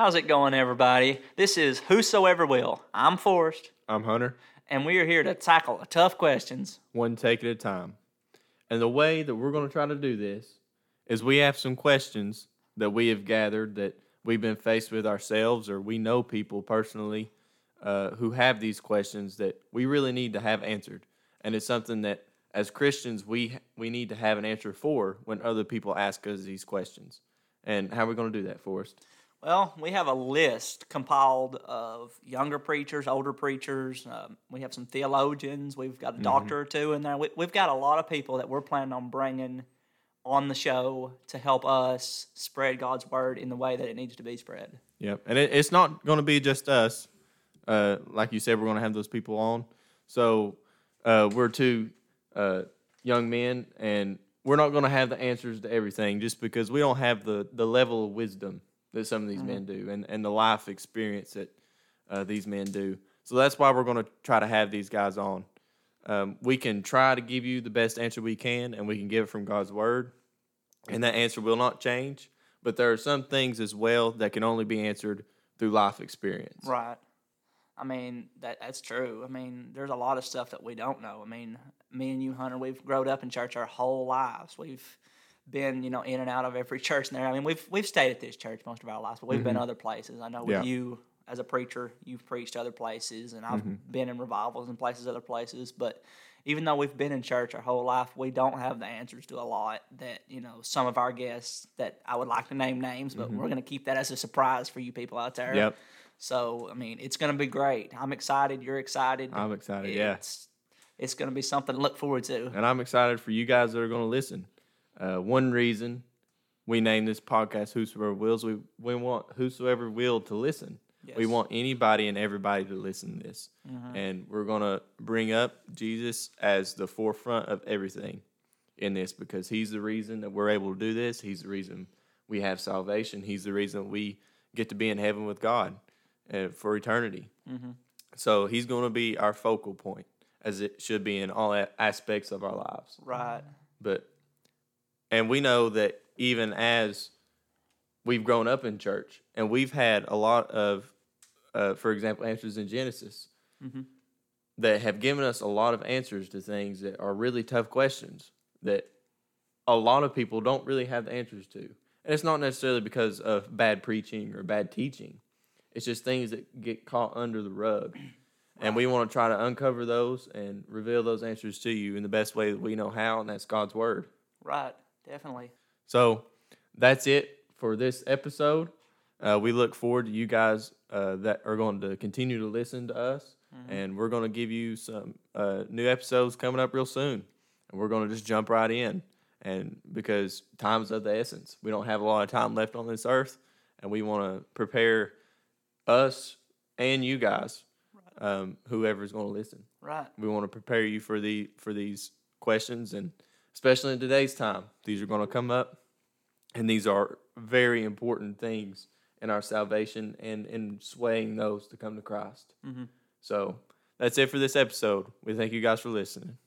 How's it going, everybody? This is Whosoever Will. I'm Forrest, I'm Hunter. and we are here to tackle the tough questions. One take at a time. And the way that we're going to try to do this is we have some questions that we have gathered that we've been faced with ourselves, or we know people personally uh, who have these questions that we really need to have answered. And it's something that, as Christians, we we need to have an answer for when other people ask us these questions. And how are we going to do that, Forrest? Well, we have a list compiled of younger preachers, older preachers. Um, we have some theologians. We've got a doctor or two in there. We, we've got a lot of people that we're planning on bringing on the show to help us spread God's word in the way that it needs to be spread. Yep. And it, it's not going to be just us. Uh, like you said, we're going to have those people on. So uh, we're two uh, young men, and we're not going to have the answers to everything just because we don't have the, the level of wisdom that some of these men do and, and the life experience that uh, these men do. So that's why we're going to try to have these guys on. Um, we can try to give you the best answer we can, and we can give it from God's word, and that answer will not change. But there are some things as well that can only be answered through life experience. Right. I mean, that that's true. I mean, there's a lot of stuff that we don't know. I mean, me and you, Hunter, we've grown up in church our whole lives. We've been, you know, in and out of every church in there. I mean, we've we've stayed at this church most of our lives, but we've been mm-hmm. other places. I know with Yeah. you as a preacher, you've preached other places, and I've mm-hmm. been in revivals and places, other places. But even though we've been in church our whole life, we don't have the answers to a lot that you know some of our guests that I would like to name names, but mm-hmm. we're going to keep that as a surprise for you people out there. Yep. So I mean, it's going to be great. I'm excited. You're excited. I'm excited, yeah. It's it's going to be something to look forward to. And I'm excited for you guys that are going to listen. Uh, one reason we named this podcast Whosoever Wills, we, we want whosoever will to listen. We want anybody and everybody to listen to this. And we're going to bring up Jesus as the forefront of everything in this because he's the reason that we're able to do this. He's the reason we have salvation. He's the reason we get to be in heaven with God uh, for eternity. So he's going to be our focal point, as it should be in all aspects of our lives. Right. But, and we know that even as we've grown up in church and we've had a lot of, uh, for example, answers in Genesis that have given us a lot of answers to things that are really tough questions that a lot of people don't really have the answers to. And it's not necessarily because of bad preaching or bad teaching. It's just things that get caught under the rug. And we want to try to uncover those and reveal those answers to you in the best way that we know how, and that's God's word. Right. Definitely. So that's it for this episode. Uh, we look forward to you guys uh, that are going to continue to listen to us, and we're going to give you some uh, new episodes coming up real soon. And we're going to just jump right in, and because time's of the essence, we don't have a lot of time left on this earth, and we want to prepare us and you guys, um, whoever's going to listen. Right. We want to prepare you for the for these questions, and especially in today's time, these are going to come up, and these are very important things in our salvation and in swaying those to come to Christ. Mm-hmm. So that's it for this episode. We thank you guys for listening.